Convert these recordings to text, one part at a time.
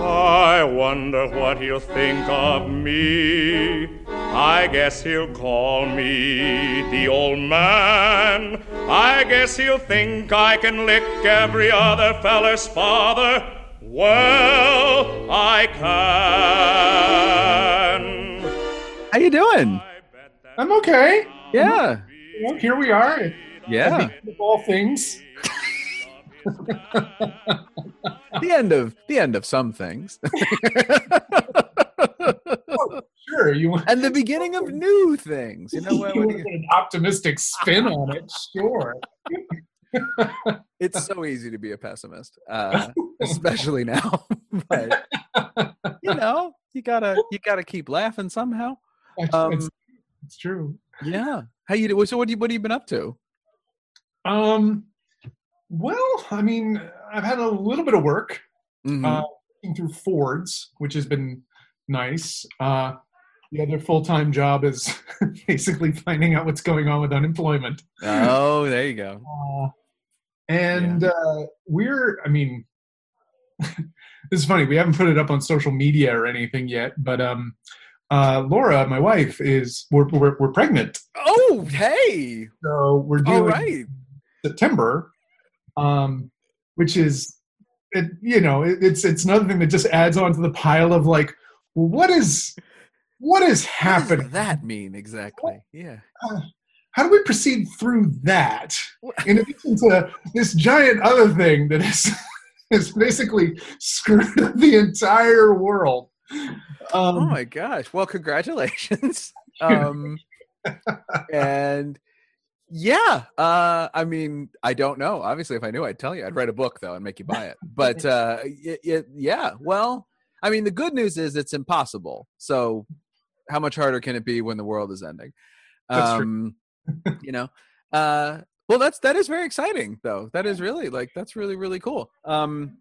I wonder what he'll think of me. I guess he'll call me the old man. I guess he'll think I can lick every other feller's father. Well, I can. How you doing? I bet that I'm okay. Yeah. Well, here we are. Yeah. of all things. The end of the end of some things. Sure, you want, and the beginning of new things. You know what? you what want you- an optimistic spin on it. Sure. it's so easy to be a pessimist, uh, especially now. but you know, you gotta you gotta keep laughing somehow. Um, it's, it's true. Yeah. How you do? So what do you what have you been up to? Um, well, I mean, I've had a little bit of work Mhm. uh, through Ford's, which has been nice. Uh, the other full time job is basically finding out what's going on with unemployment. oh, there you go. Uh, and uh, we're, I mean, this is funny. We haven't put it up on social media or anything yet, but um, uh, Laura, my wife, is we're, we're we're pregnant, Oh, hey. so we're doing right. September, um, which is, it, you know, it, it's it's another thing that just adds on to the pile of like, what is what is What happening? does that mean exactly? Yeah. How do we proceed through that? In addition to this giant other thing that is is basically screwed up the entire world. Oh Um, my gosh. Well, congratulations. um and yeah, uh I mean, I don't know. Obviously, if I knew, I'd tell you. I'd write a book though and make you buy it. But uh y- y- yeah, well, I mean, the good news is it's impossible. So how much harder can it be when the world is ending? Um you know. Uh well, that's that is very exciting though. That is really like that's really really cool. Um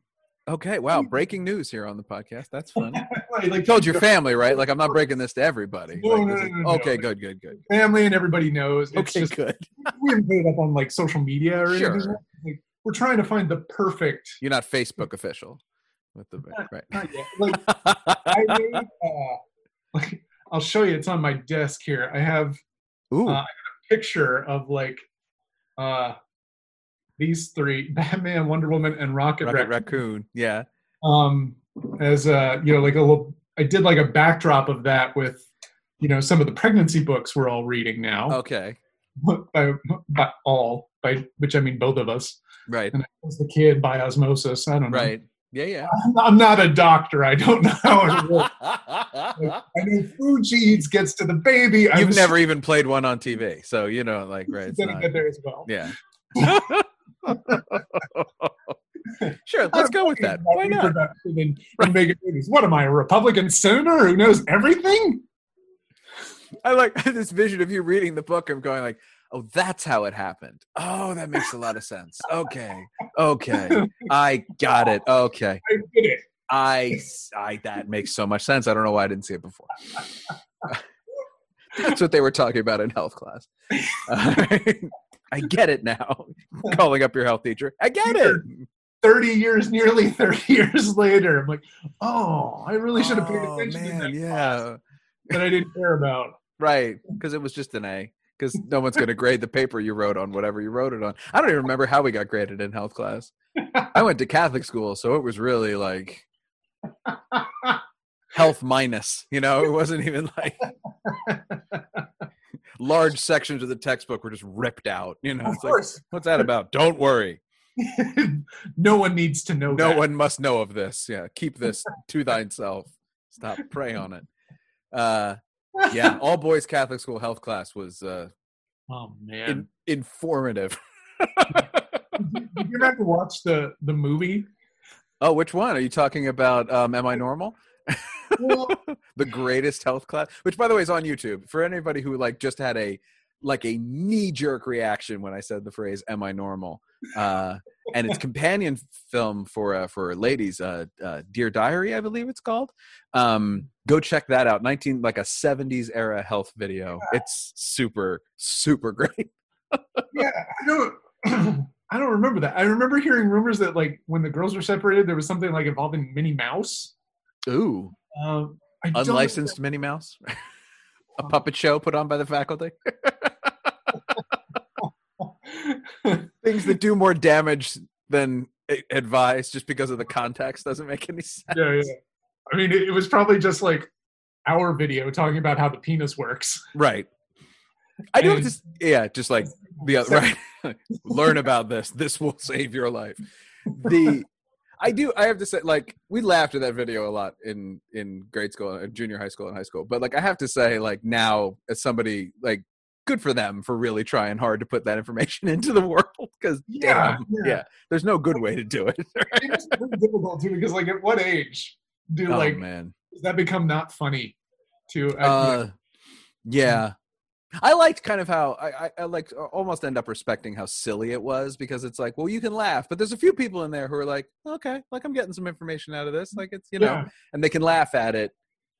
okay, wow, breaking news here on the podcast. That's fun. like, You told your family, right? Like I'm not breaking this to everybody. No, Like, no, no, is- no, no. okay, good, good, good. family and everybody knows. It's Okay, just good. we haven't put it up on like social media or anything. Sure. Like, we're trying to find the perfect. You're not Facebook official with the right. Not yet. Like I made. Uh, like, I'll show you. It's on my desk here. I have Ooh, uh, picture of like uh these three batman wonder woman and rocket, Rocket raccoon, Raccoon. Yeah. um as uh you know like a little i did like a backdrop of that with you know some of the pregnancy books we're all reading now Okay. by, by all by which i mean both of us Right. and I was the kid by osmosis i don't know Right. Yeah. Yeah. I'm, I'm not a doctor i don't know how it works i know food she eats gets to the baby You've was never even played one on TV, so you know, like, right? It's not, get there as well yeah. sure. Let's go with that. Why not? Reproduction And, and making babies. What am I, a Republican senator who knows everything? I like this vision of you reading the book and going like, "Oh, that's how it happened. Oh, that makes a lot of sense. Okay, okay, I got it. Okay, I did it. I, I that makes so much sense. I don't know why I didn't see it before. that's what they were talking about in health class. I get it now. Calling up your health teacher. I get it. 30 years, nearly 30 years later, I'm like, oh, I really should have paid Oh, attention to that yeah. that I didn't care about. Right, because it was just an A. Because no one's going to grade the paper you wrote on whatever you wrote it on. I don't even remember how we got graded in health class. I went to Catholic school, so it was really like health minus. You know, it wasn't even like large sections of the textbook were just ripped out. You know, of it's like, course. what's that about? Don't worry. no one needs to know No that. one must know of this. Yeah, keep this to thyself. Stop prey on it. Uh, yeah, all boys Catholic school health class was uh, Oh, man. in, informative. Did you ever watch the, the movie? oh, which one are you talking about? Um, Am I normal? Well, the greatest health class, which by the way is on YouTube. For anybody who like just had a like a knee jerk reaction when I said the phrase "Am I normal?" uh, and it's companion film for uh, for ladies. Uh, uh, Dear Diary, I believe it's called. Um, go check that out. Nineteen like a '70s era health video. It's super super great. yeah, I don't. I don't remember that. I remember hearing rumors that like when the girls were separated, there was something like involving Minnie Mouse. Ooh, Um, unlicensed Minnie Mouse, a puppet show put on by the faculty. Things that do more damage than advice just because of the context doesn't make any sense. yeah, yeah. I mean, it, it was probably just like our video talking about how the penis works. Right. I do have And- to, s- yeah, just like the other, right. Learn about this. This will save your life. The, I do. I have to say, like, we laughed at that video a lot in in grade school, uh, junior high school, and high school. But like, I have to say, like, now as somebody, like, good for them for really trying hard to put that information into the world. Because Yeah, damn, yeah. yeah. there's no good way to do it. It's difficult too because like at what age do oh like man. does that become not funny? To uh, Uh, yeah. I liked kind of how I, I, I like almost end up respecting how silly it was because it's like, well, you can laugh, but there's a few people in there who are like, okay, like I'm getting some information out of this, like it's you know, yeah. and they can laugh at it,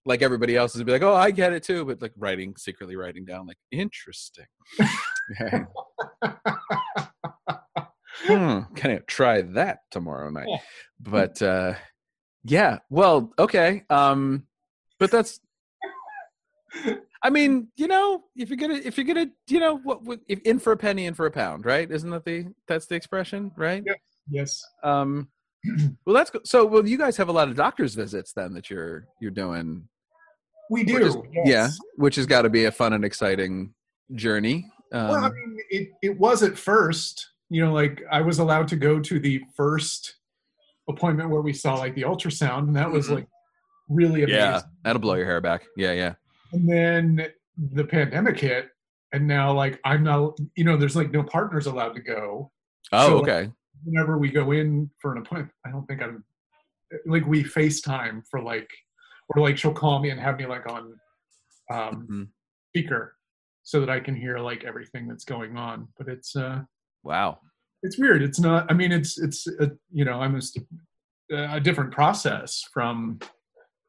like everybody else is, be like, oh, I get it too, but like writing secretly writing down like interesting. Hmm, can I try that tomorrow night? Yeah. But uh, yeah, well, okay, um, but that's I mean, you know, if you're gonna, if you're gonna, you know, what, what if in for a penny, in for a pound, right? Isn't that the that's the expression, right? Yeah. Yes. Um, well, that's so. Well, you guys have a lot of doctors' visits then that you're you're doing. We Which do. is- yes. Yeah, which has got to be a fun and exciting journey. Um, well, I mean, it, it was at first, you know, like I was allowed to go to the first appointment where we saw like the ultrasound, and that was Mhm. like really amazing. yeah, that'll blow your hair back. Yeah, yeah. And then the pandemic hit, and now like I'm not, you know, there's like no partners allowed to go. Oh, So, okay. Whenever we go in for an appointment, I don't think I'm like we FaceTime for like, or like she'll call me and have me like on um, Mhm. speaker so that I can hear like everything that's going on. But it's uh Wow. it's weird. It's not. I mean, it's it's a, you know, I'm a, a different process from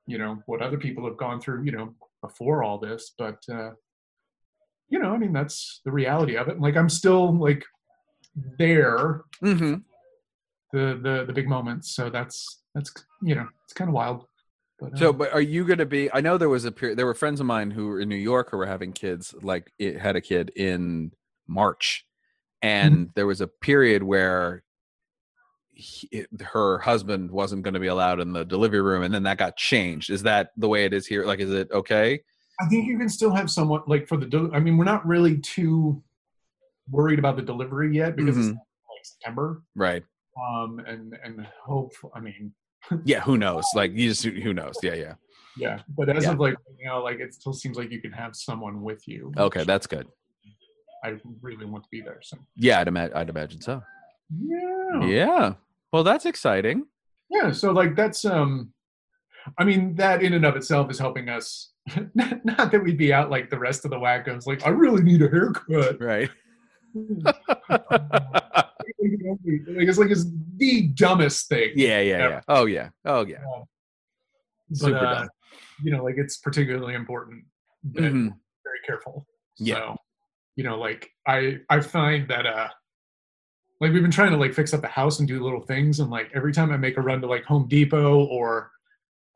you know what other people have gone through. You know, before all this, but uh, you know, I mean, that's the reality of it. Like, I'm still like there hmm the the the big moments. So that's that's you know, it's kind of wild. But, So, uh, but are you going to be? I know there was a period. There were friends of mine who were in New York who were having kids. Like, it had a kid in March, and there was a period where he, her husband wasn't going to be allowed in the delivery room, and then that got changed. Is that the way it is here? Like, is it okay? I think you can still have someone like for the. del- I mean, we're not really too worried about the delivery yet because it's Mhm. like September. Right. Um, and and hope. I mean, Yeah. Who knows? Like, you just who knows? Yeah. Yeah. yeah. But as Yeah. of like you know, like it still seems like you can have someone with you. Okay, that's good. I really want to be there. So Yeah, I'd, ima- I'd imagine so. yeah, Yeah. Well, that's exciting. yeah. So like that's um, I mean that in and of itself is helping us. not, not that we'd be out like the rest of the wackos. Like I really need a haircut. Right. it's like it's the dumbest thing. yeah. Yeah. Yeah. Yeah. Oh yeah. Oh yeah. but Super uh, dumb. you know, like it's particularly important that Mhm. very careful. Yeah. So, you know, like I I find that uh like we've been trying to like fix up the house and do little things and like every time I make a run to like Home Depot or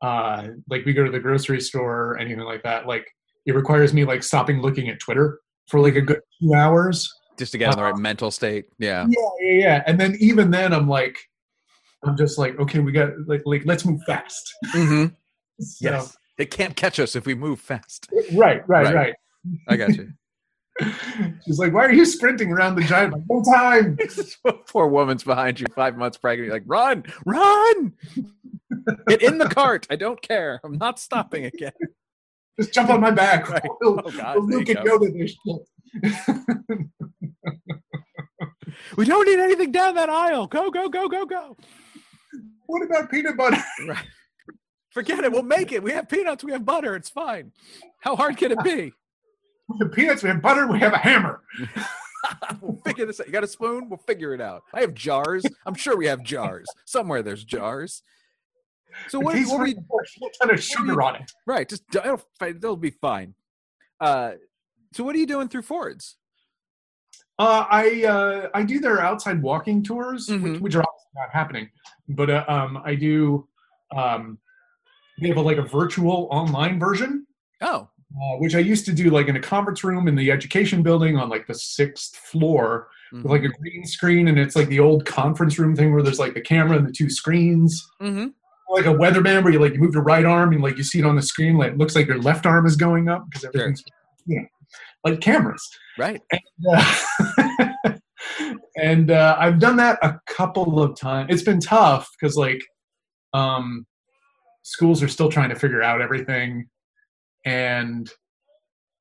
uh like we go to the grocery store or anything like that, like it requires me like stopping looking at Twitter for like a good two hours. Just to get in the right mental state. Yeah. Yeah, yeah, yeah. And then even then I'm like I'm just like, okay, we got like like let's move fast. mm-hmm. So- Yes. It can't catch us if we move fast. Right, right, Right. right. I got you. She's like, "Why are you sprinting around the giant? Like, no time. Poor woman's behind you, five months pregnant. You're like, run, run, get in the cart. I don't care. I'm not stopping again. Just jump on my back." Right. We'll, Oh, God, we'll Luke you and Yoda this shit. We don't need anything down that aisle. Go, go, go, go, go. what about peanut butter? Right. Forget it. We'll make it. We have peanuts. We have butter. It's fine. How hard can it be? We have peanuts. We have butter. We have a hammer. We'll figure this out. You got a spoon? We'll figure it out. I have jars. I'm sure we have jars. Somewhere there's jars. So what, what were you, ton of sugar on it. right? Just it'll, they'll be fine. Uh, so what are you doing through Ford's? Uh, I uh, I do their outside walking tours, which, Mhm. which are obviously not happening, but uh, um, I do. Um, they have a, like a virtual online version, Oh, uh, which I used to do like in a conference room in the education building on like the sixth floor with like a green screen, and it's like the old conference room thing where there's like the camera and the two screens, hmm like a weatherman where you like you move your right arm and like you see it on the screen, like it looks like your left arm is going up because everything's you know like cameras. right. Uh, and uh, I've done that a couple of times. It's been tough because like um, schools are still trying to figure out everything, and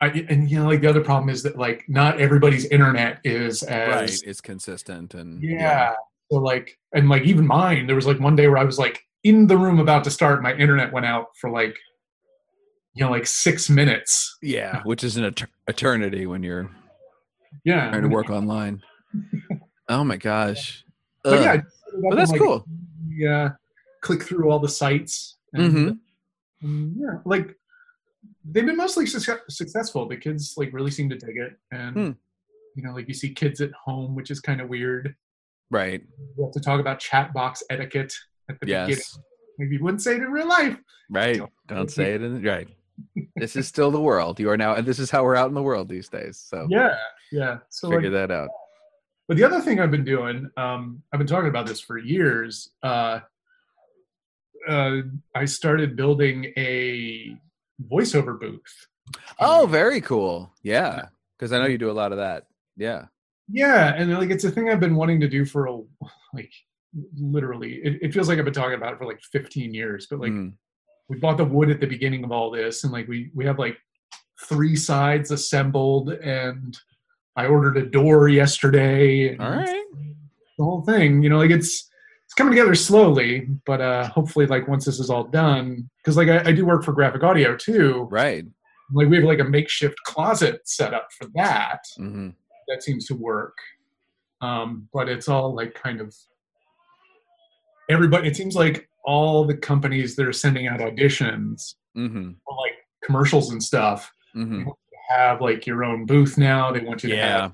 I and you know like the other problem is that like not everybody's internet is as Right. It's consistent and yeah. So like and like even mine, there was like one day where I was like in the room about to start, my internet went out for like you know like six minutes. Yeah, which is an et- eternity when you're Yeah. trying to work online. Oh my gosh. But Ugh. yeah, I just set it up Well, and, that's like, cool. Yeah, click through all the sites. And, Mhm. and yeah, like they've been mostly suc successful. The kids like really seem to dig it, and Hmm. you know, like you see kids at home, which is kind of weird. Right. We have to talk about chat box etiquette at the beginning. Maybe you wouldn't say it in real life. Right. Don't say it in right. This is still the world. You are now and this is how we're out in the world these days. So Yeah, yeah. So figure like, that out. but the other thing I've been doing, um, I've been talking about this for years. Uh, uh, I started building a voiceover booth. Oh, very cool. Yeah. Because I know you do a lot of that. Yeah. Yeah, and like it's a thing I've been wanting to do for a like literally. It, it feels like I've been talking about it for like 15 years. But like Mm. we bought the wood at the beginning of all this, and like we we have like three sides assembled, and I ordered a door yesterday. and All right. The whole thing, you know, like it's it's coming together slowly, but uh hopefully, like once this is all done, because like I, I do work for graphic audio too. Right. Like we have like a makeshift closet set up for that hmm that seems to work. Um, but it's all like kind of everybody. It seems like all the companies that are sending out auditions, hmm or like commercials and stuff, hmm have like your own booth now. They want you to Yeah. have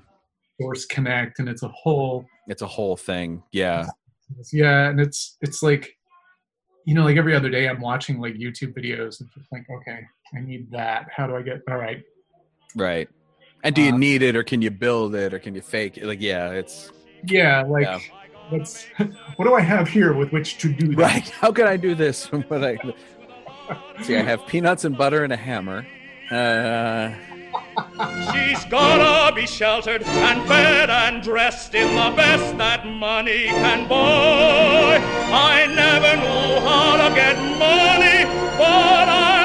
Source Connect, and it's a whole It's a whole thing. Yeah. Yeah. And it's it's like you know, like every other day, I'm watching like YouTube videos and just like, okay, I need that. How do I get? All right, Right. And do you Uh, need it or can you build it or can you fake it? Like, yeah, it's yeah, like. Yeah. What's what do I have here with which to do that? right. How can I do this? What I see, I have peanuts and butter and a hammer. Uh, She's gonna be sheltered and fed and dressed in the best that money can buy. I never knew how to get money, but I